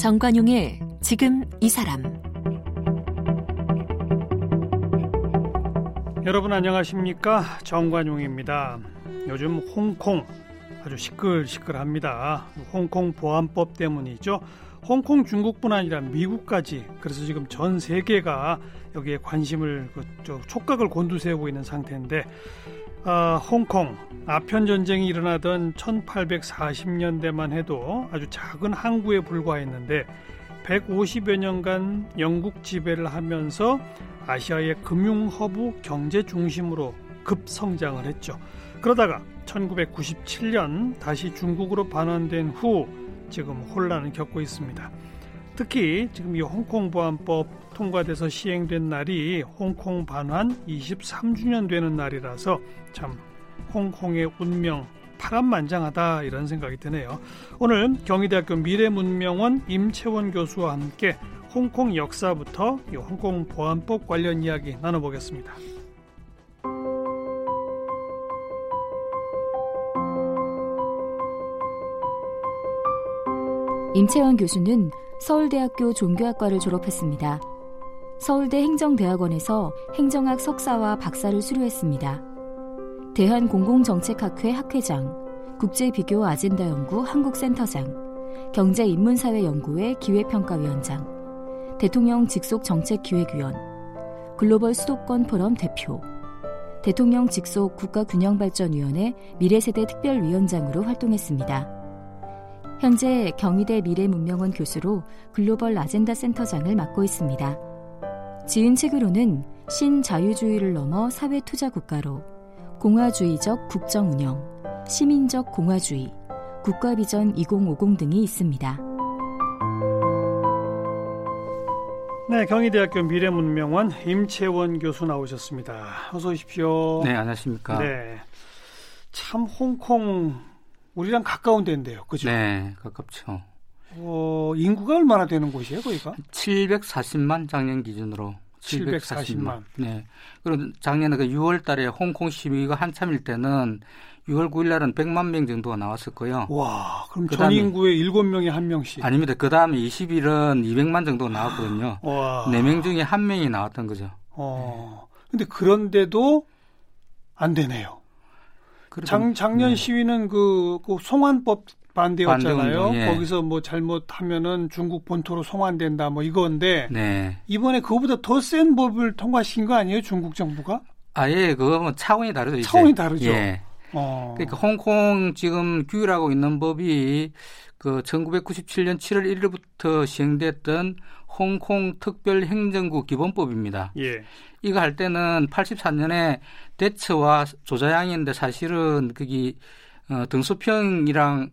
정관용의 지금 이 사람 여러분 안녕하십니까 정관용입니다. 요즘 홍콩 아주 시끌시끌합니다. 홍콩 보안법 때문이죠. 홍콩 중국뿐 아니라 미국까지 그래서 지금 전 세계가 여기에 관심을 그, 촉각을 곤두세우고 있는 상태인데 아, 홍콩 아편 전쟁이 일어나던 1840년대만 해도 아주 작은 항구에 불과했는데 150여 년간 영국 지배를 하면서 아시아의 금융 허브 경제 중심으로 급성장을 했죠. 그러다가 1997년 다시 중국으로 반환된 후 지금 혼란을 겪고 있습니다. 특히 지금 이 홍콩 보안법 통과돼서 시행된 날이 홍콩 반환 23주년 되는 날이라서 참 홍콩의 운명 파란만장하다 이런 생각이 드네요. 오늘 경희대학교 미래문명원 임채원 교수와 함께 홍콩 역사부터 이 홍콩 보안법 관련 이야기 나눠보겠습니다. 임채원 교수는 서울대학교 종교학과를 졸업했습니다. 서울대 행정대학원에서 행정학 석사와 박사를 수료했습니다. 대한공공정책학회 학회장, 국제비교 아젠다 연구 한국센터장, 경제인문사회연구회 기획평가위원장, 대통령 직속 정책기획위원, 글로벌 수도권 포럼 대표, 대통령 직속 국가균형발전위원회 미래세대 특별위원장으로 활동했습니다. 현재 경희대 미래문명원 교수로 글로벌 아젠다 센터장을 맡고 있습니다. 지은 책으로는 신자유주의를 넘어 사회투자 국가로 공화주의적 국정 운영, 시민적 공화주의, 국가비전 2050 등이 있습니다. 네, 경희대학교 미래문명원 임채원 교수 나오셨습니다. 어서 오십시오. 네, 안녕하십니까. 네. 참 홍콩 우리랑 가까운 데인데요. 그죠? 네, 가깝죠. 어, 인구가 얼마나 되는 곳이에요, 거기가? 740만 작년 기준으로. 740만. 740만. 네. 그리고 작년에 그 6월 달에 홍콩 시위가 한참일 때는 6월 9일 날은 100만 명 정도가 나왔었고요. 와, 그럼 그전 인구의 7명에 1명씩. 아닙니다. 그 다음에 20일은 200만 정도가 나왔거든요. 와. 4명 중에 1명이 나왔던 거죠. 어. 네. 근데 그런데도 안 되네요. 작, 작년 네. 시위는 그, 그 송환법 반대였잖아요. 예. 거기서 뭐 잘못하면은 중국 본토로 송환된다 뭐 이건데 네. 이번에 그거보다 더 센 법을 통과시킨 거 아니에요 중국 정부가? 아예 그거 뭐 차원이 다르죠. 차원이 다르죠. 예. 어. 그러니까 홍콩 지금 규율하고 있는 법이 그 1997년 7월 1일부터 시행됐던 홍콩 특별행정구 기본법입니다. 예. 이거 할 때는 84년에 대처와 조자양인데 사실은 거기 어, 등소평이랑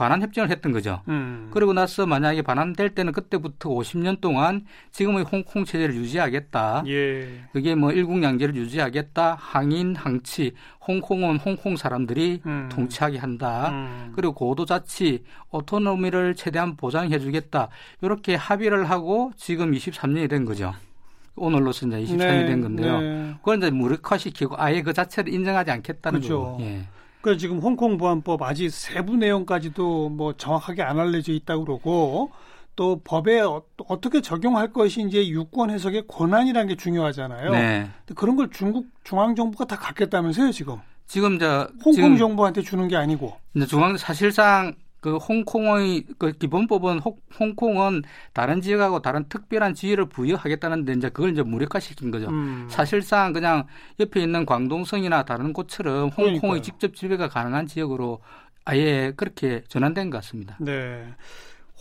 반환 협정을 했던 거죠. 음. 그리고 나서 만약에 반환될 때는 그때부터 50년 동안 지금의 홍콩 체제를 유지하겠다. 예. 그게 뭐 일국 양제를 유지하겠다. 항인, 항치, 홍콩은 홍콩 사람들이 음. 통치하게 한다. 음. 그리고 고도자치, 오토노미를 최대한 보장해 주겠다. 이렇게 합의를 하고 지금 23년이 된 거죠. 오늘로서 이제 24년이 네, 된 건데요. 네. 그걸 이제 무력화시키고 아예 그 자체를 인정하지 않겠다는 그렇죠. 거죠. 예. 그 지금 홍콩 보안법 아직 세부 내용까지도 뭐 정확하게 안 알려져 있다고 그러고 또 법에 어, 떻게 적용할 것이 이제 유권 해석의 권한이라는 게 중요하잖아요. 네. 그런 걸 중국 중앙 정부가 다 갖겠다면서요 지금? 지금 저 홍콩 지금 정부한테 주는 게 아니고. 중앙 사실상 그 홍콩의 그 기본법은 홍콩은 다른 지역하고 다른 특별한 지위를 부여하겠다는데 이제 그걸 이제 무력화시킨 거죠. 음. 사실상 그냥 옆에 있는 광동성이나 다른 곳처럼 홍콩의 그러니까요. 직접 지배가 가능한 지역으로 아예 그렇게 전환된 것 같습니다. 네.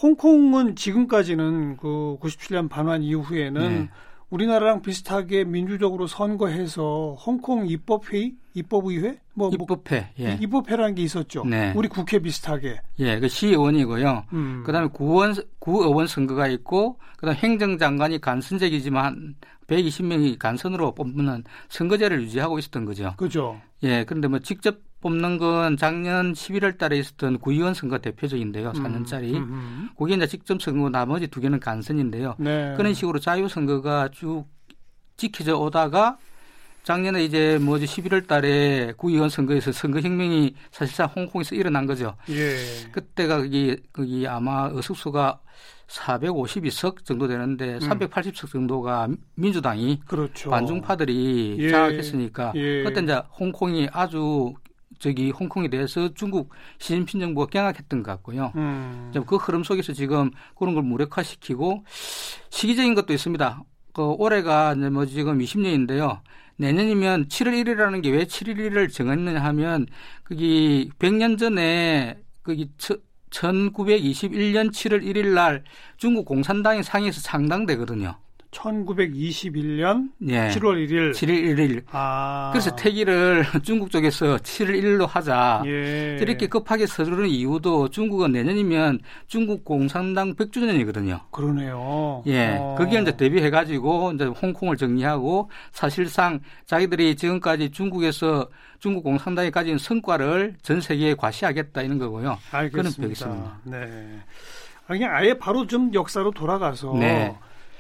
홍콩은 지금까지는 그 97년 반환 이후에는 네. 우리나라랑 비슷하게 민주적으로 선거해서 홍콩 입법회의, 입법의회, 뭐, 뭐 입법회, 예. 입법회라는 게 있었죠. 네. 우리 국회 비슷하게. 예, 그 시의원이고요. 음. 그다음에 구원 구의원 선거가 있고, 그다음 행정장관이 간선제이지만 120명이 간선으로 뽑는 선거제를 유지하고 있었던 거죠. 그죠. 예, 그런데 뭐 직접 뽑는 건 작년 11월 달에 있었던 구의원 선거 대표적인데요. 4년짜리. 음, 음, 음. 그게 이제 직접 선거 나머지 두 개는 간선인데요. 네. 그런 식으로 자유 선거가 쭉 지켜져 오다가 작년에 이제 뭐지 11월 달에 구의원 선거에서 선거혁명이 사실상 홍콩에서 일어난 거죠. 예. 그때가 거기, 거기 아마 의석수가 452석 정도 되는데 음. 380석 정도가 민주당이 그렇죠. 반중파들이 예. 장악했으니까 예. 그때 이제 홍콩이 아주 저기 홍콩에 대해서 중국 시진핑 정부가 경악했던 것 같고요. 음. 그 흐름 속에서 지금 그런 걸 무력화시키고 시기적인 것도 있습니다. 그 올해가 이제 뭐 지금 20년인데요. 내년이면 7월 1일이라는 게 왜 7월 1일을 정했느냐 하면 그게 100년 전에 그게 1921년 7월 1일 날 중국 공산당이 상에서 창당되거든요. 1921년 예. 7월 1일. 7월 1일. 아. 그래서 태기를 중국 쪽에서 7월 1일로 하자. 예. 이렇게 급하게 서두르는 이유도 중국은 내년이면 중국 공산당 100주년이거든요. 그러네요. 예. 어. 거기에 이제 대비해가지고 이제 홍콩을 정리하고 사실상 자기들이 지금까지 중국에서 중국 공산당이 가진 성과를 전 세계에 과시하겠다 이런 거고요. 알겠습니다. 그런 네. 그냥 아예 바로 좀 역사로 돌아가서 네.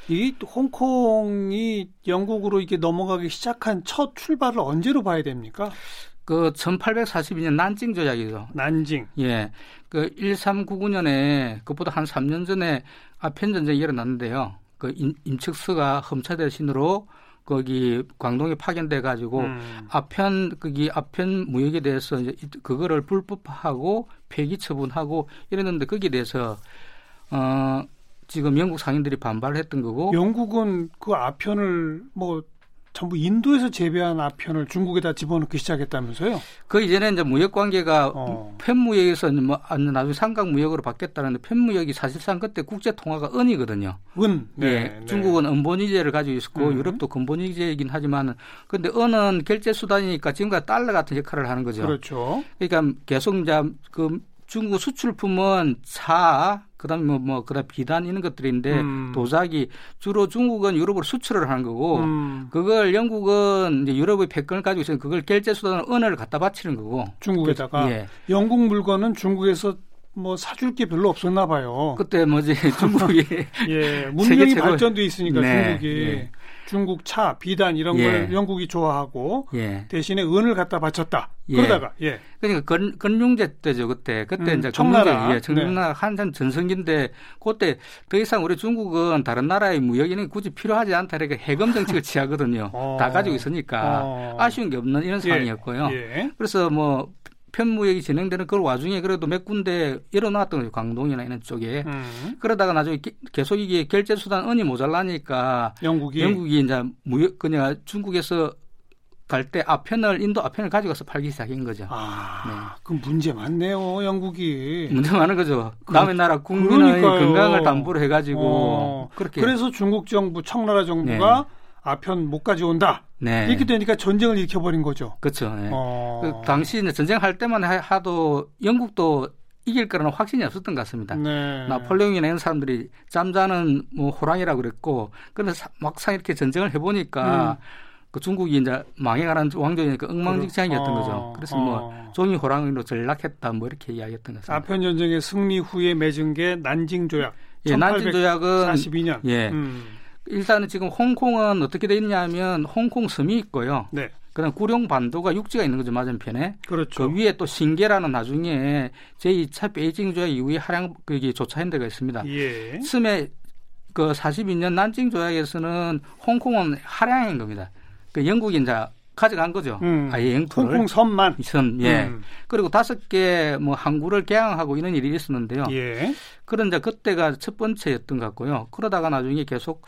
이 홍콩이 영국으로 이게 넘어가기 시작한 첫 출발을 언제로 봐야 됩니까? 그 1842년 난징 조약이죠. 난징. 예. 그 1399년에 그보다 한 3년 전에 아편 전쟁이 일어났는데요. 그 임, 임측스가 험차 대신으로 거기 광동에 파견돼 가지고 음. 아편 거기 아편 무역에 대해서 이제 그거를 불법화하고 폐기 처분하고 이랬는데 거기에 대해서 어 지금 영국 상인들이 반발을 했던 거고 영국은 그 아편을 뭐 전부 인도에서 재배한 아편을 중국에다 집어넣기 시작했다면서요? 그 이전에 이제 무역 관계가 어. 펜무역에서 뭐 나중에 삼각 무역으로 바뀌었다는데 펜무역이 사실상 그때 국제 통화가 은이거든요. 은. 네, 예. 네. 중국은 은본위제를 가지고 있었고 음. 유럽도 근본위제이긴 하지만 근데 은은 결제 수단이니까 지금과 달러 같은 역할을 하는 거죠. 그렇죠. 그러니까 계속 이제 그 중국 수출품은 차, 그다음에 뭐, 뭐 그다음 비단 이런 것들인데 음. 도자기 주로 중국은 유럽으로 수출을 하는 거고 음. 그걸 영국은 이제 유럽의 패권을 가지고 있으니 그걸 결제 수단으로 은을 갖다 바치는 거고 중국에다가 예. 영국 물건은 중국에서 뭐 사줄 게 별로 없었나 봐요. 그때 뭐지 중국이 예 문명이 발전돼 있으니까 네. 중국이 예. 중국 차, 비단 이런 예. 걸 영국이 좋아하고 예. 대신에 은을 갖다 바쳤다. 예. 그러다가 예. 그러니까 건, 건룡제 때죠 그때 그때 음, 이제 청나라 예, 청나라 네. 한참 전성기인데 그때 더 이상 우리 중국은 다른 나라의 무역인이 굳이 필요하지 않다 이렇게 해금 정책을 취하거든요. 어. 다 가지고 있으니까 어. 아쉬운 게 없는 이런 예. 상황이었고요. 예. 그래서 뭐 편무역이 진행되는 그 와중에 그래도 몇 군데 일어났던 거죠. 광동이나 이런 쪽에. 음. 그러다가 나중에 계속 이게 결제 수단 은이 모자라니까 영국이 영국이 이제 무역 그냥 중국에서 갈 때 아편을 인도 아편을 가져가서 팔기 시작한 거죠. 아, 네. 그 문제 많네요, 영국이. 문제 많은 거죠. 그, 남의 나라 국민의 그러니까요. 건강을 담보로 해가지고 어, 그렇게. 그래서 중국 정부, 청나라 정부가 네. 아편 못 가져온다. 네. 이렇게 되니까 전쟁을 일으켜버린 거죠. 그렇죠. 네. 어... 그 당시 이제 전쟁할 때만 하도 영국도 이길 거라는 확신이 없었던 것 같습니다. 네. 나폴레옹이나 이런 사람들이 짬자는 뭐 호랑이라고 그랬고 그래서 막상 이렇게 전쟁을 해보니까 음. 그 중국이 이제 망해가는 왕조니까 엉망진창이었던 어, 거죠. 그래서 뭐 어. 뭐 종이 호랑이로 전락했다 뭐 이렇게 이야기했던 것 같습니다. 아편 전쟁의 승리 후에 맺은 게 난징 조약. 예, 난징 조약은 42년. 예. 음. 일단은 지금 홍콩은 어떻게 돼 있냐면 홍콩 섬이 있고요. 네. 그다음 구룡 반도가 육지가 있는 거죠 맞은편에. 그렇죠. 그 위에 또 신계라는 나중에 제2차 베이징 조약 이후에 하량 그게 조차한 데가 있습니다. 예. 섬에 그 42년 난징 조약에서는 홍콩은 하량인 겁니다. 그 영국이 이제 가져간 거죠. 음. 아예 영토를. 홍콩 섬만. 섬, 예. 음. 그리고 다섯 개 뭐 항구를 개항하고 이런 일이 있었는데요. 예. 그런데 그때가 첫 번째였던 것 같고요. 그러다가 나중에 계속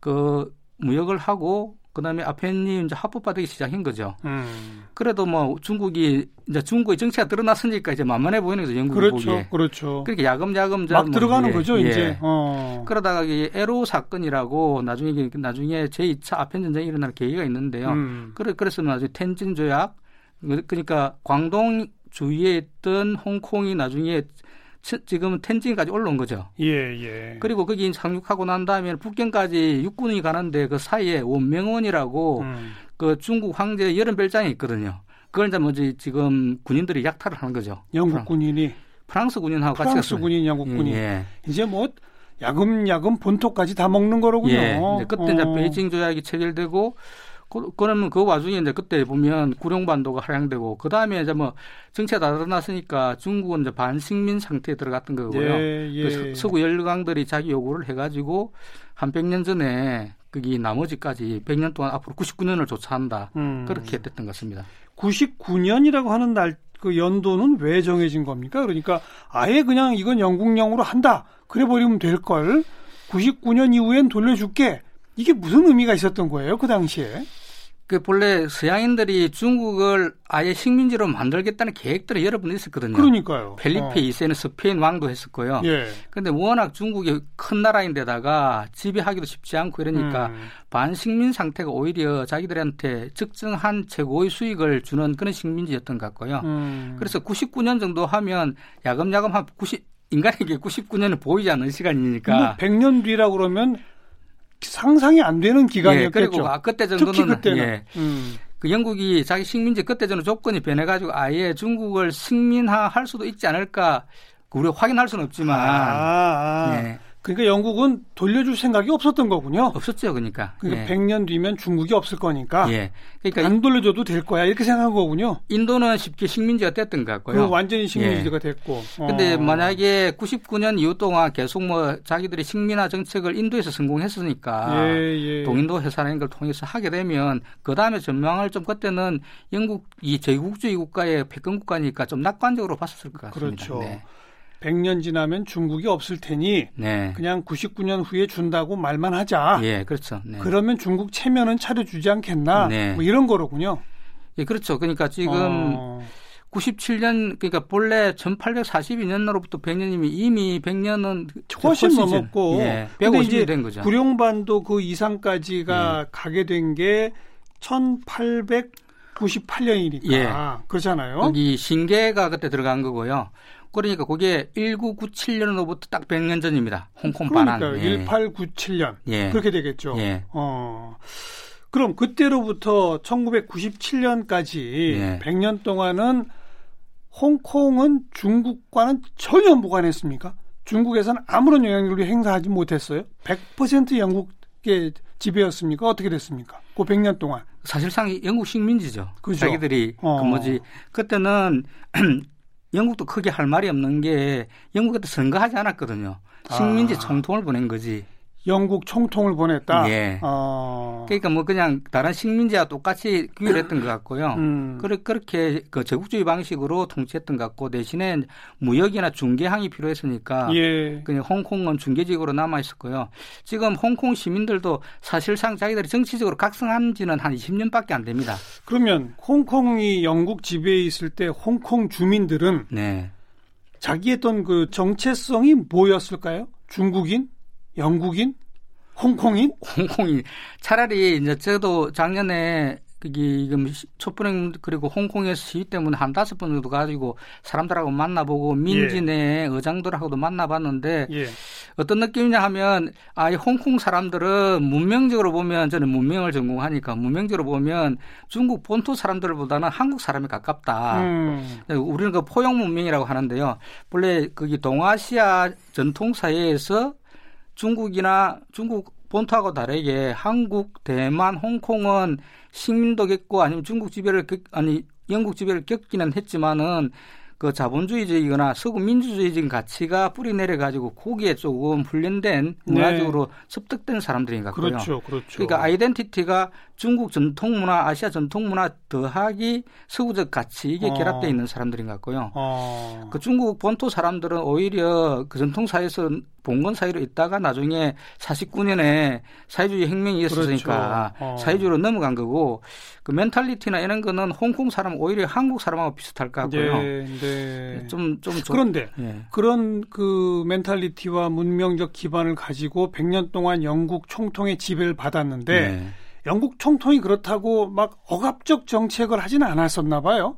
그 무역을 하고 그다음에 아펜이 이제 합법화되기 시작한 거죠. 음. 그래도 뭐 중국이 이제 중국의 정체가 드러났으니까 이제 만만해 보이는 거죠. 영국이 그렇죠, 보기에. 그렇죠. 그렇게 야금야금 막 뭐, 들어가는 예, 거죠, 예. 이제. 어. 그러다가 이 에로 사건이라고 나중에 나중에 제2차 아펜 전쟁이 일어날 계기가 있는데요. 음. 그래 그래서 나중에 텐진 조약 그러니까 광동 주위에 있던 홍콩이 나중에 지금 텐진까지 올라온 거죠. 예, 예. 그리고 거기 상륙하고 난 다음에 북경까지 육군이 가는데 그 사이에 원명원이라고 음. 그 중국 황제 여름 별장이 있거든요. 그걸 이제 뭐지 지금 군인들이 약탈을 하는 거죠. 영국 군인이 프랑스 군인하고 프랑스 같이 프랑스 군인, 영국 군인. 예. 이제 뭐 야금야금 본토까지 다 먹는 거로군요. 예. 그때 어. 이제 베이징 조약이 체결되고 그, 그러면 그 와중에 이제 그때 보면 구룡반도가 할양되고 그 다음에 이제 뭐 정치가 다 드러났으니까 중국은 이제 반식민 상태에 들어갔던 거고요. 예, 예. 그 서구 열강들이 자기 요구를 해가지고 한 100년 전에 거기 나머지까지 100년 동안 앞으로 99년을 조차한다. 음. 그렇게 됐던 것 같습니다. 99년이라고 하는 날 그 연도는 왜 정해진 겁니까? 그러니까 아예 그냥 이건 영국령으로 한다. 그래 버리면 될 걸. 99년 이후엔 돌려줄게. 이게 무슨 의미가 있었던 거예요, 그 당시에? 그 본래 서양인들이 중국을 아예 식민지로 만들겠다는 계획들이 여러 번 있었거든요. 그러니까요. 펠리페 어. 2세는 스페인 왕도 했었고요. 예. 근데 워낙 중국이 큰 나라인데다가 지배하기도 쉽지 않고 이러니까 음. 반식민 상태가 오히려 자기들한테 적정한 최고의 수익을 주는 그런 식민지였던 것 같고요. 음. 그래서 99년 정도 하면 야금야금 한 90, 인간에게 99년은 보이지 않는 시간이니까. 100년 뭐 뒤라고 그러면 상상이 안 되는 기간이었겠죠. 예, 그리고 아, 그때 정도는 그때는. 예, 음. 그 영국이 자기 식민지 그때 저는 조건이 변해가지고 아예 중국을 식민화할 수도 있지 않을까 우리가 확인할 수는 없지만 아, 아. 예. 그러니까 영국은 돌려줄 생각이 없었던 거군요. 없었죠, 그러니까. 그러니까 예. 100년 뒤면 중국이 없을 거니까. 예. 그러니까 안 돌려줘도 될 거야 이렇게 생각한 거군요. 인도는 쉽게 식민지가 됐던 것 같고요. 완전히 식민지가 예. 됐고. 근데 어. 만약에 99년 이후 동안 계속 뭐 자기들이 식민화 정책을 인도에서 성공했으니까 예, 예. 동인도 회사라는 걸 통해서 하게 되면 그 다음에 전망을 좀 그때는 영국 이 제국주의 국가의 패권 국가니까 좀 낙관적으로 봤었을 것 같습니다. 그렇죠. 네. 100년 지나면 중국이 없을 테니 네. 그냥 99년 후에 준다고 말만 하자. 예, 그렇죠. 네. 그러면 중국 체면은 차려주지 않겠나? 네. 뭐 이런 거로군요. 예, 그렇죠. 그러니까 지금 어. 97년 그러니까 본래 1842년으로부터 100년이면 이미 100년은 훨씬 넘었고 예, 150이 된 거죠. 구룡반도 그 이상까지가 예. 가게 된 게 1898년이니까 예. 그렇잖아요. 여기 신계가 그때 들어간 거고요. 그러니까 그게 1997년으로부터 딱 100년 전입니다. 홍콩. 그러니까 예. 1897년. 예. 그렇게 되겠죠. 예. 어. 그럼 그때로부터 1997년까지 예. 100년 동안은 홍콩은 중국과는 전혀 무관했습니까? 중국에서는 아무런 영향력을 행사하지 못했어요. 100% 영국의 지배였습니까? 어떻게 됐습니까? 그 100년 동안. 사실상 영국 식민지죠. 그죠? 자기들이 어. 그 뭐지 그때는 영국도 크게 할 말이 없는 게 영국 그때 선거하지 않았거든요. 식민지 아. 총통을 보낸 거지. 영국 총통을 보냈다. 예. 어... 그러니까 뭐 그냥 다른 식민지와 똑같이 규율했던 것 같고요. 음. 그렇게 그 제국주의 방식으로 통치했던 것 같고 대신에 무역이나 중개항이 필요했으니까 예. 그냥 홍콩은 중개직으로 남아 있었고요. 지금 홍콩 시민들도 사실상 자기들이 정치적으로 각성한 지는 한 20년밖에 안 됩니다. 그러면 홍콩이 영국 지배에 있을 때 홍콩 주민들은 네. 자기 했던 그 정체성이 뭐였을까요? 중국인? 영국인? 홍콩인? 홍콩인. 차라리 이제 저도 작년에 그게 지금 촛불행 그리고 홍콩에서 시위 때문에 한 다섯 번 정도 가지고 사람들하고 만나보고 민지 내 예. 의장들하고도 만나봤는데 예. 어떤 느낌이냐 하면 아, 이 홍콩 사람들은 문명적으로 보면 저는 문명을 전공하니까 문명적으로 보면 중국 본토 사람들보다는 한국 사람이 가깝다. 음. 우리는 그 포용 문명이라고 하는데요. 원래 거기 동아시아 전통 사회에서 중국이나 중국 본토하고 다르게 한국, 대만, 홍콩은 식민도 겪고 아니면 중국 지배를 겪, 아니 영국 지배를 겪기는 했지만은 그 자본주의적이거나 서구 민주주의적인 가치가 뿌리 내려 가지고 거기에 조금 훈련된 네. 문화적으로 네. 습득된 사람들인 것 같고요. 그렇죠, 그렇죠. 그러니까 아이덴티티가 중국 전통 문화, 아시아 전통 문화 더하기 서구적 가치 이게 어. 결합되어 있는 사람들인 것 같고요. 어. 그 중국 본토 사람들은 오히려 그 전통 사회에서 봉건 사회로 있다가 나중에 49년에 사회주의 혁명이 있었으니까 그렇죠. 어. 사회주의로 넘어간 거고 그 멘탈리티나 이런 거는 홍콩 사람 오히려 한국 사람하고 비슷할 것 같고요. 네, 네. 좀, 좀, 좀 그런데 예. 그런 그 멘탈리티와 문명적 기반을 가지고 100년 동안 영국 총통의 지배를 받았는데 네. 영국 총통이 그렇다고 막 억압적 정책을 하지는 않았었나 봐요.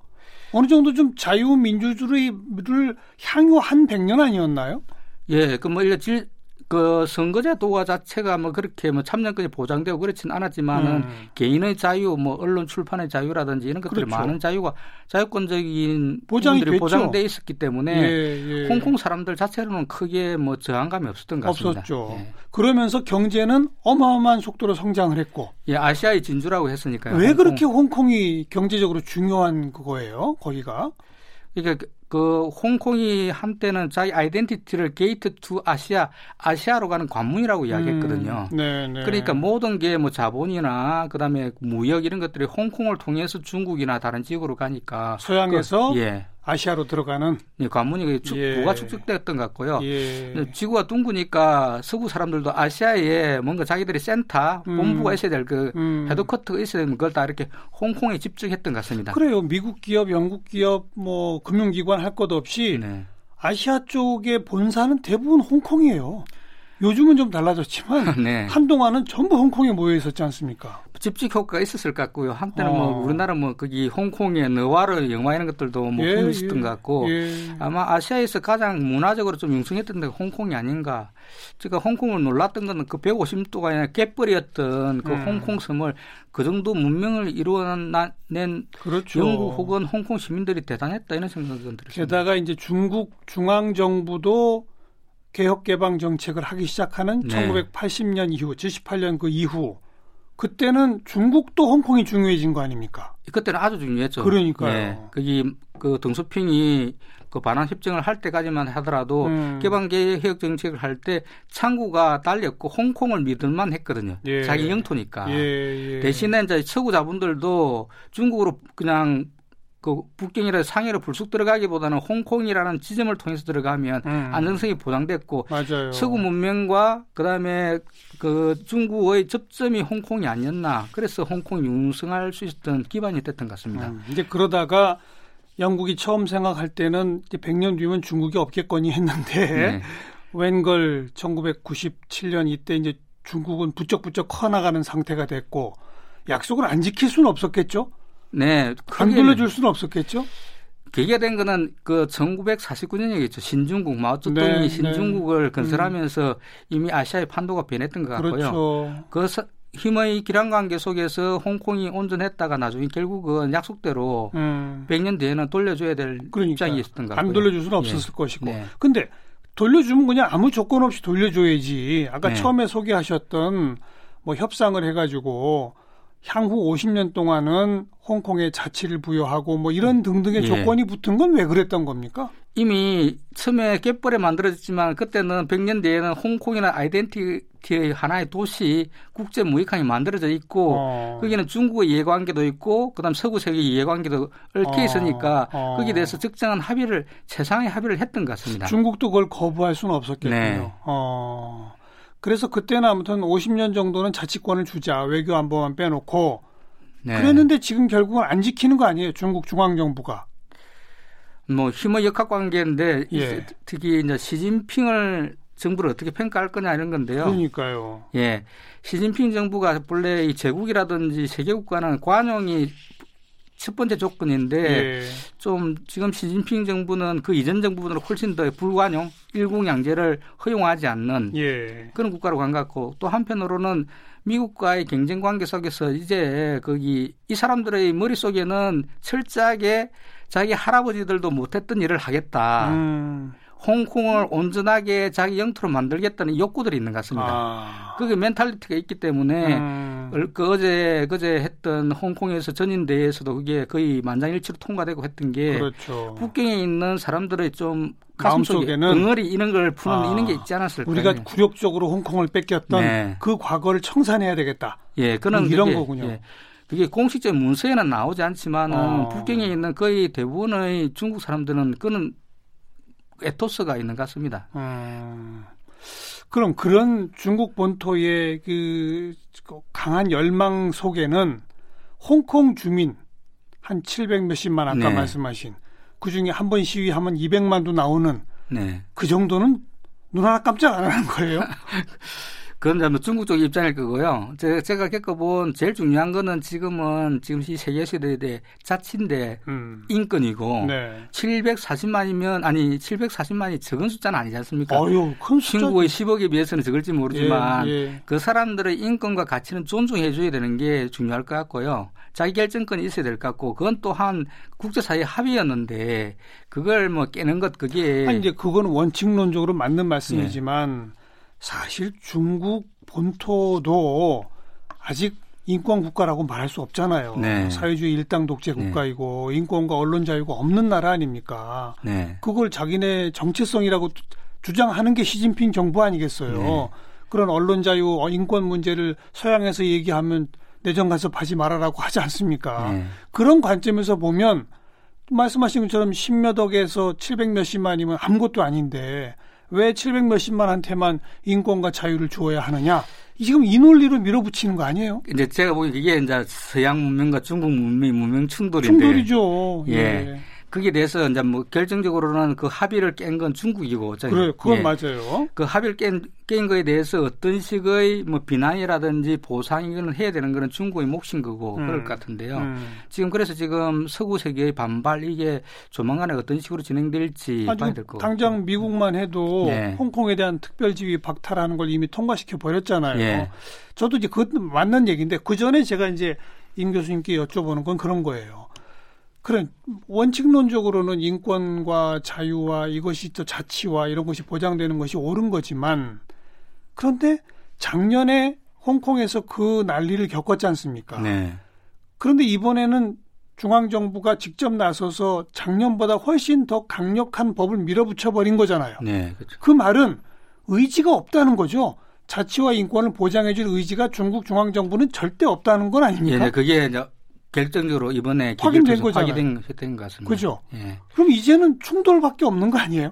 어느 정도 좀 자유민주주의를 향유한 100년 아니었나요? 예, 그뭐 질, 그 선거제 도가 자체가 뭐 그렇게 뭐 참여권이 보장되고 그렇지는 않았지만은 음. 개인의 자유, 뭐 언론 출판의 자유라든지 이런 것들이 그렇죠. 많은 자유가 자유권적인 보장이 보장돼 있었기 때문에 예, 예. 홍콩 사람들 자체로는 크게 뭐 저항감이 없었던 것 같습니다. 없었죠. 예. 그러면서 경제는 어마어마한 속도로 성장을 했고. 예, 아시아의 진주라고 했으니까요. 왜 홍콩. 그렇게 홍콩이 경제적으로 중요한 그거예요? 거기가? 그러니까 그 홍콩이 한때는 자기 아이덴티티를 gate to Asia 아시아로 가는 관문이라고 이야기했거든요. 음, 네, 네. 그러니까 모든 게 뭐 자본이나 그다음에 무역 이런 것들이 홍콩을 통해서 중국이나 다른 지역으로 가니까 서양에서 그, 예. 아시아로 들어가는 예, 관문이 축, 예. 부가 축적됐던 것 같고요. 예. 지구가 둥그니까 서구 사람들도 아시아에 뭔가 자기들이 센터, 음. 본부가 있어야 될그 음. 헤드쿼터가 있어야 되는 걸 다 이렇게 홍콩에 집중했던 것 같습니다. 그래요. 미국 기업, 영국 기업, 뭐 금융기관 할 것 없이 네. 아시아 쪽의 본사는 대부분 홍콩이에요. 요즘은 좀 달라졌지만 네. 한동안은 전부 홍콩에 모여 있었지 않습니까? 집중 효과가 있었을 것 같고요. 한때는 뭐 어. 뭐 우리나라 뭐 거기 홍콩의 너와르 영화 이런 것들도 뭐 예, 풍미있었던 예, 것 같고 예. 아마 아시아에서 가장 문화적으로 좀 융성했던 데가 홍콩이 아닌가. 제가 홍콩을 놀랐던 거는 그 150도가 아니라 깨버렸던 그 음. 홍콩 섬을 그 정도 문명을 이루어낸 그렇죠. 영국 혹은 홍콩 시민들이 대단했다 이런 생각은 들었습니다. 게다가 이제 중국 중앙 정부도 개혁 개방 정책을 하기 시작하는 네. 1980년 이후 78년 그 이후 그때는 중국도 홍콩이 중요해진 거 아닙니까? 그때는 아주 중요했죠. 그러니까요. 네. 거기 그 등소핑이 그 반환 협정을 할 때까지만 하더라도 음. 개방 개혁 정책을 할 때 창구가 달렸고 홍콩을 믿을만 했거든요. 예. 자기 영토니까. 예, 예. 대신에 이제 서구 자본들도 중국으로 그냥 그 북경이라 상해로 불쑥 들어가기보다는 홍콩이라는 지점을 통해서 들어가면 음. 안정성이 보장됐고 맞아요. 서구 문명과 그다음에 그 중국의 접점이 홍콩이 아니었나 그래서 홍콩이 융성할 수 있었던 기반이 됐던 것 같습니다. 음. 이제 그러다가 영국이 처음 생각할 때는 이제 100년 뒤면 중국이 없겠거니 했는데 네. 웬걸 1997년 이때 이제 중국은 부쩍부쩍 커나가는 상태가 됐고 약속을 안 지킬 수는 없었겠죠. 네. 안 돌려줄 수는 없었겠죠? 계기가 된 거는 그 1949년이겠죠. 신중국 마오쩌둥이 네, 네, 신중국을 네. 건설하면서 음. 이미 아시아의 판도가 변했던 것 같고요. 그렇죠. 그 힘의 기란 관계 속에서 홍콩이 온전했다가 나중에 결국은 약속대로 음. 100년 뒤에는 돌려줘야 될 그러니까. 입장이 있었던 것 같고요. 안 돌려줄 수는 없었을 네. 것이고. 네. 근데 돌려주면 그냥 아무 조건 없이 돌려줘야지. 아까 네. 처음에 소개하셨던 뭐 협상을 해가지고 향후 50년 동안은 홍콩에 자치를 부여하고 뭐 이런 등등의 예. 조건이 붙은 건 왜 그랬던 겁니까? 이미 처음에 갯벌에 만들어졌지만 그때는 100년 뒤에는 홍콩이나 아이덴티티의 하나의 도시 국제 무역항이 만들어져 있고 어. 거기는 중국의 이해관계도 있고 그다음 서구 세계 이해관계도 얽혀 어. 있으니까 어. 거기에 대해서 적정한 합의를 최상의 합의를 했던 것 같습니다. 중국도 그걸 거부할 수는 없었겠군요. 네. 어. 그래서 그때는 아무튼 50년 정도는 자치권을 주자 외교 안보만 빼놓고 네. 그랬는데 지금 결국은 안 지키는 거 아니에요 중국 중앙 정부가. 뭐 힘의 역학 관계인데 예. 특히 이제 시진핑을 정부를 어떻게 평가할 거냐 이런 건데요. 그러니까요. 예. 시진핑 정부가 본래 이 제국이라든지 세계 국가는 관용이 첫 번째 조건인데 예. 좀 지금 시진핑 정부는 그 이전 정부보다 훨씬 더 불관용, 일국양제를 허용하지 않는 예. 그런 국가로 간 것 같고 또 한편으로는 미국과의 경쟁 관계 속에서 이제 거기 이 사람들의 머릿속에는 철저하게 자기 할아버지들도 못했던 일을 하겠다. 음. 홍콩을 온전하게 자기 영토로 만들겠다는 욕구들이 있는 것 같습니다. 아. 그게 멘탈리티가 있기 때문에 음. 그 어제 그제 했던 홍콩에서 전인 대회에서도 그게 거의 만장일치로 통과되고 했던 게 그렇죠. 북경에 있는 사람들의 좀 가슴속에는 응어리 이런 걸 푸는 아. 이런 게 있지 않았을까 우리가 굴욕적으로 홍콩을 뺏겼던 네. 그 과거를 청산해야 되겠다. 예, 그런 이런 그게, 거군요. 예. 그게 공식적 문서에는 나오지 않지만 은 어. 북경에 있는 거의 대부분의 중국 사람들은 그는 에토스가 있는 것 같습니다. 음, 그럼 그런 중국 본토의 그 강한 열망 속에는 홍콩 주민 한 700 몇십만 아까 네. 말씀하신 그 중에 한 번 시위하면 200만도 나오는 네. 그 정도는 눈 하나 깜짝 안 하는 거예요? 그건 뭐 중국 쪽 입장일 거고요. 제가, 제가 겪어본 제일 중요한 거는 지금은 지금 이 세계 시대의 자치인데 음. 인권이고 네. 740만이면 아니 740만이 적은 숫자는 아니지 않습니까? 아유, 큰 숫자. 중국의 10억에 비해서는 적을지 모르지만 예, 예. 그 사람들의 인권과 가치는 존중해 줘야 되는 게 중요할 것 같고요. 자기 결정권이 있어야 될 것 같고 그건 또한 국제사회 합의였는데 그걸 뭐 깨는 것 그게 아니 이제 그거는 원칙론적으로 맞는 말씀이지만 네. 사실 중국 본토도 아직 인권 국가라고 말할 수 없잖아요. 네. 사회주의 일당 독재 네. 국가이고 네. 인권과 언론 자유가 없는 나라 아닙니까? 네. 그걸 자기네 정체성이라고 주장하는 게 시진핑 정부 아니겠어요. 네. 그런 언론 자유, 어, 인권 문제를 서양에서 얘기하면 내정 가서 하지 말아라고 하지 않습니까? 네. 그런 관점에서 보면 말씀하신 것처럼 10몇 억에서 700 몇십만이면 아무것도 아닌데 왜 700 몇십만한테만 인권과 자유를 주어야 하느냐? 지금 이 논리로 밀어붙이는 거 아니에요? 이제 제가 보기엔 이게 이제 서양 문명과 중국 문명, 문명 충돌인데. 충돌이죠. 예. 예. 거기에 대해서 이제 뭐 결정적으로는 그 합의를 깬 건 중국이고. 그래, 그건 예. 맞아요. 그 합의를 깬, 깬 거에 대해서 어떤 식의 뭐 비난이라든지 보상이거는 해야 되는 거는 중국의 몫인 거고 음. 그럴 것 같은데요. 음. 지금 그래서 지금 서구 세계의 반발 이게 조만간에 어떤 식으로 진행될지 봐야 될 거고. 당장 미국만 해도 예. 홍콩에 대한 특별지위 박탈하는 걸 이미 통과시켜 버렸잖아요. 예. 저도 이제 그것 맞는 얘기인데 그 전에 제가 이제 임 교수님께 여쭤보는 건 그런 거예요. 그래 원칙론적으로는 인권과 자유와 이것이 또 자치와 이런 것이 보장되는 것이 옳은 거지만 그런데 작년에 홍콩에서 그 난리를 겪었지 않습니까? 네. 그런데 이번에는 중앙 정부가 직접 나서서 작년보다 훨씬 더 강력한 법을 밀어붙여 버린 거잖아요. 네, 그렇죠. 그 말은 의지가 없다는 거죠. 자치와 인권을 보장해줄 의지가 중국 중앙 정부는 절대 없다는 건 아닙니까? 네, 그게 결정적으로 이번에 확인된 거죠. 확인된 것 같습니다. 그죠. 예. 그럼 이제는 충돌밖에 없는 거 아니에요?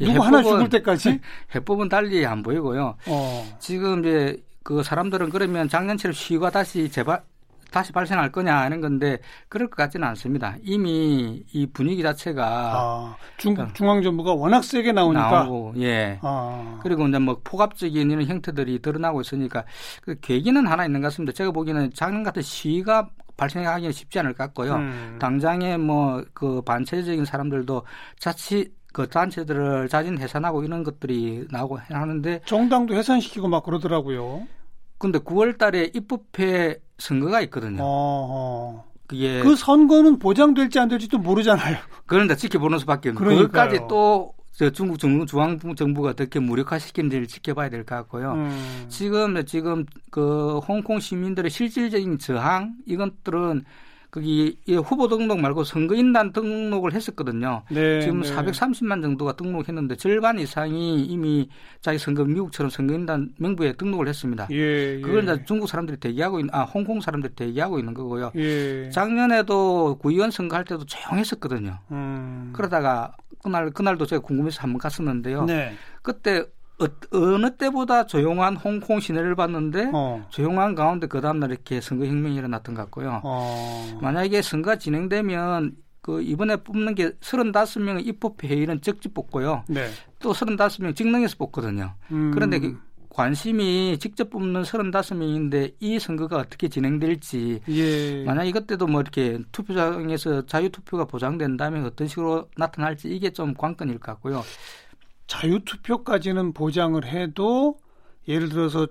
예, 누구 하나 죽을 때까지 해법은 달리 안 보이고요. 어. 지금 이제 그 사람들은 그러면 작년처럼 시위가 다시 재발 다시 발생할 거냐 하는 건데 그럴 것 같지는 않습니다. 이미 이 분위기 자체가 아, 중국 그러니까 중앙 정부가 워낙 세게 나오니까 나오고 예 아. 그리고 이제 뭐 포갑적인 이런 형태들이 드러나고 있으니까 그 계기는 하나 있는 것 같습니다. 제가 보기에는 작년 같은 시위가 발생하기는 쉽지 않을 것 같고요. 음. 당장에 뭐 그 반체적인 사람들도 자칫 그 단체들을 자진 해산하고 이런 것들이 나오고 하는데 정당도 해산시키고 막 그러더라고요. 근데 9월 달에 입법회 선거가 있거든요. 어허. 그게 그 선거는 보장될지 안 될지도 모르잖아요. 그런데 지켜보는 수밖에 없는. 그것까지 또 중국 정, 중앙 정부가 어떻게 무력화시키는지를 지켜봐야 될 것 같고요. 음. 지금 지금 그 홍콩 시민들의 실질적인 저항 이것들은 거기 후보 등록 말고 선거인단 등록을 했었거든요. 네, 지금 네. 430만 정도가 등록했는데 절반 이상이 이미 자기 선거 미국처럼 선거인단 명부에 등록을 했습니다. 예, 그걸 예. 이제 중국 사람들이 대기하고 있는 아 홍콩 사람들이 대기하고 있는 거고요. 예. 작년에도 구의원 선거할 때도 조용했었거든요. 음. 그러다가 그날 그날도 제가 궁금해서 한번 갔었는데요. 네. 그때 어, 느 때보다 조용한 홍콩 시내를 봤는데 어. 조용한 가운데 그 다음날 이렇게 선거 혁명이 일어났던 것 같고요. 어. 만약에 선거가 진행되면 그 이번에 뽑는 게 35명의 입법 회의는 적지 뽑고요. 네. 또 35명 직능에서 뽑거든요. 음. 그런데 그 관심이 직접 뽑는 35명인데 이 선거가 어떻게 진행될지 예. 만약 이것 때도 뭐 이렇게 투표장에서 자유 투표가 보장된다면 어떤 식으로 나타날지 이게 좀 관건일 것 같고요. 자유투표까지는 보장을 해도 예를 들어서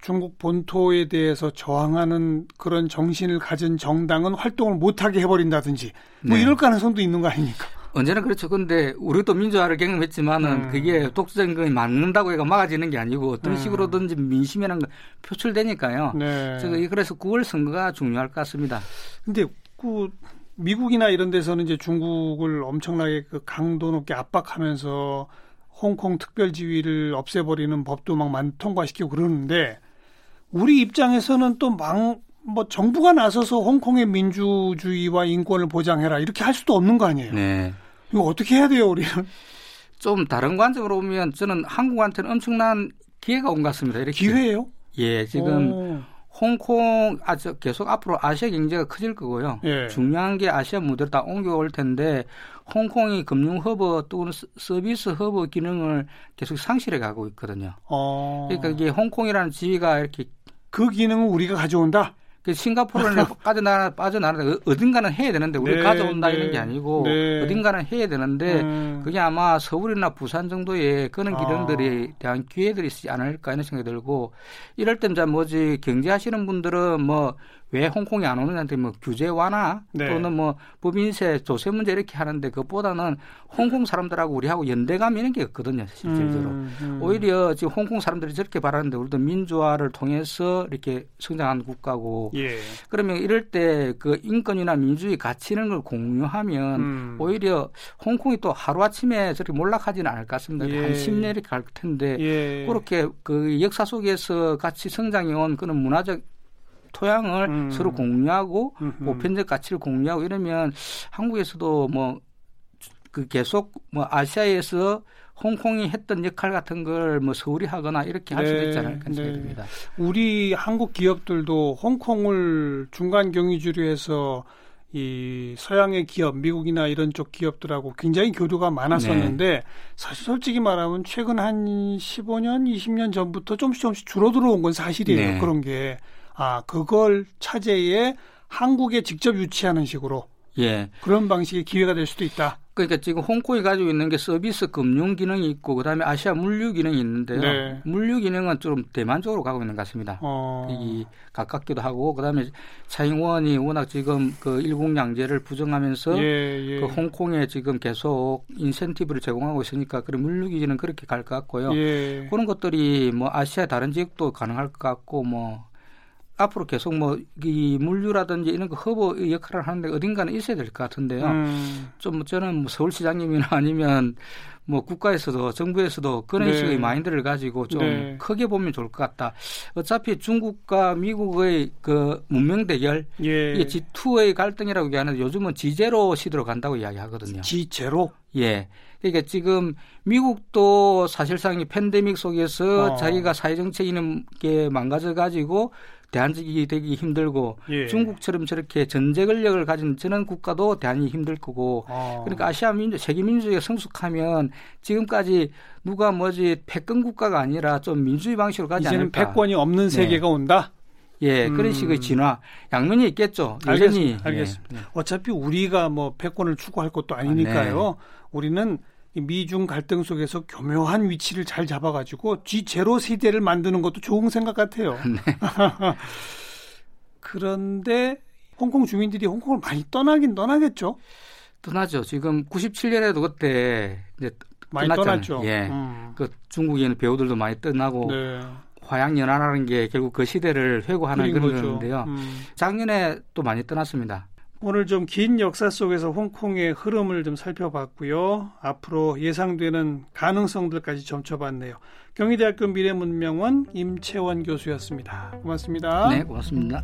중국 본토에 대해서 저항하는 그런 정신을 가진 정당은 활동을 못하게 해버린다든지 뭐 네. 이럴 가능성도 있는 거 아닙니까? 언제나 그렇죠. 근데 우리도 민주화를 경험했지만은 음. 그게 독재적인 거 막는다고 해가 막아지는 게 아니고 어떤 음. 식으로든지 민심이라는 거 표출되니까요. 네. 그래서 9월 선거가 중요할 것 같습니다. 근데 그 미국이나 이런 데서는 이제 중국을 엄청나게 그 강도 높게 압박하면서 홍콩 특별지위를 없애버리는 법도 막 만, 통과시키고 그러는데 우리 입장에서는 또막뭐 정부가 나서서 홍콩의 민주주의와 인권을 보장해라 이렇게 할 수도 없는 거 아니에요. 네. 이거 어떻게 해야 돼요, 우리는? 좀 다른 관점으로 보면 저는 한국한테는 엄청난 기회가 온 것 같습니다. 이렇게. 기회예요? 예, 지금 오. 홍콩 아저 계속 앞으로 아시아 경제가 커질 거고요. 예. 중요한 게 아시아 무대로 다 옮겨올 텐데 홍콩이 금융 허브 또는 서비스 허브 기능을 계속 상실해 가고 있거든요. 어. 그러니까 이게 홍콩이라는 지위가 이렇게 그 기능을 우리가 가져온다. 그 싱가포르는 빠져나가 빠져나가는데 어딘가는 해야 되는데 우리 네, 가져온다 네, 이런 게 아니고 네. 어딘가는 해야 되는데 음. 그게 아마 서울이나 부산 정도의 그런 아. 기능들이 아. 대한 기회들이 있지 않을까 이런 생각이 들고 이럴 땐 뭐지 경제하시는 분들은 뭐왜 홍콩이 안 오느냐한테 뭐 규제 완화 네. 또는 뭐 법인세 조세 문제 이렇게 하는데 그것보다는 홍콩 사람들하고 우리하고 연대감 이런 게 없거든요 실질적으로 음, 음. 오히려 지금 홍콩 사람들이 저렇게 바라는데 우리도 민주화를 통해서 이렇게 성장한 국가고 예. 그러면 이럴 때 그 인권이나 민주주의 가치 이런 걸 공유하면 음. 오히려 홍콩이 또 하루 아침에 저렇게 몰락하지는 않을 것 같습니다 예. 한 10년 이렇게 갈 텐데 예. 그렇게 그 역사 속에서 같이 성장해 온 그런 문화적 토양을 음. 서로 공유하고 보편적 가치를 공유하고 이러면 한국에서도 뭐 그 계속 뭐 아시아에서 홍콩이 했던 역할 같은 걸 뭐 서울이 하거나 이렇게 할 수도 네, 있지 않을까 네. 생각됩니다. 우리 한국 기업들도 홍콩을 중간 경유주로 해서 이 서양의 기업, 미국이나 이런 쪽 기업들하고 굉장히 교류가 많았었는데 네. 사실 솔직히 말하면 최근 한 15년, 20년 전부터 조금씩 조금씩 줄어들어 온 건 사실이에요. 네. 그런 게. 아, 그걸 차제에 한국에 직접 유치하는 식으로 예. 그런 방식의 기회가 될 수도 있다. 그러니까 지금 홍콩이 가지고 있는 게 서비스 금융 기능이 있고 그다음에 아시아 물류 기능이 있는데요. 네. 물류 기능은 좀 대만적으로 가고 있는 것 같습니다. 어. 이 가깝기도 하고 그다음에 차잉원이 워낙 지금 그 일국양제를 부정하면서 예, 예. 그 홍콩에 지금 계속 인센티브를 제공하고 있으니까 그런 물류 기능은 그렇게 갈 것 같고요. 예. 그런 것들이 뭐 아시아 다른 지역도 가능할 것 같고 뭐 앞으로 계속 뭐 이 물류라든지 이런 거 허브 역할을 하는데 어딘가는 있어야 될 것 같은데요. 음. 좀 저는 뭐 서울시장님이나 아니면 뭐 국가에서도 정부에서도 그런 네. 식의 마인드를 가지고 좀 네. 크게 보면 좋을 것 같다. 어차피 중국과 미국의 그 문명 대결 예. 이게 G2의 갈등이라고 얘기하는데 요즘은 G0 시대로 간다고 이야기하거든요. G0? 예. 그러니까 지금 미국도 사실상 이 팬데믹 속에서 어. 자기가 사회 정책 이런 게 망가져 가지고 대안이 되기 힘들고 예. 중국처럼 저렇게 전제 권력을 가진 저런 국가도 대안이 힘들 거고 어. 그러니까 아시아 민주 세계 민주주의가 성숙하면 지금까지 누가 뭐지 패권 국가가 아니라 좀 민주주의 방식으로 가지 이제는 않을까. 패권이 없는 세계가 네. 온다. 예, 음. 그런 식의 진화 양면이 있겠죠. 알겠습니다. 알겠습니다. 예. 어차피 우리가 뭐 패권을 추구할 것도 아니니까요. 아, 네. 우리는 미중 갈등 속에서 교묘한 위치를 잘 잡아가지고 G0 세대를 만드는 것도 좋은 생각 같아요. 네. 그런데 홍콩 주민들이 홍콩을 많이 떠나긴 떠나겠죠. 떠나죠. 지금 97년에도 그때 이제 많이 떠났잖아요. 떠났죠. 예. 음. 그 중국에 는 배우들도 많이 떠나고 네. 화양 연화라는 게 결국 그 시대를 회고하는 그런 건데요. 음. 작년에 또 많이 떠났습니다. 오늘 좀 긴 역사 속에서 홍콩의 흐름을 좀 살펴봤고요. 앞으로 예상되는 가능성들까지 점쳐봤네요. 경희대학교 미래문명원 임채원 교수였습니다. 고맙습니다. 네, 고맙습니다.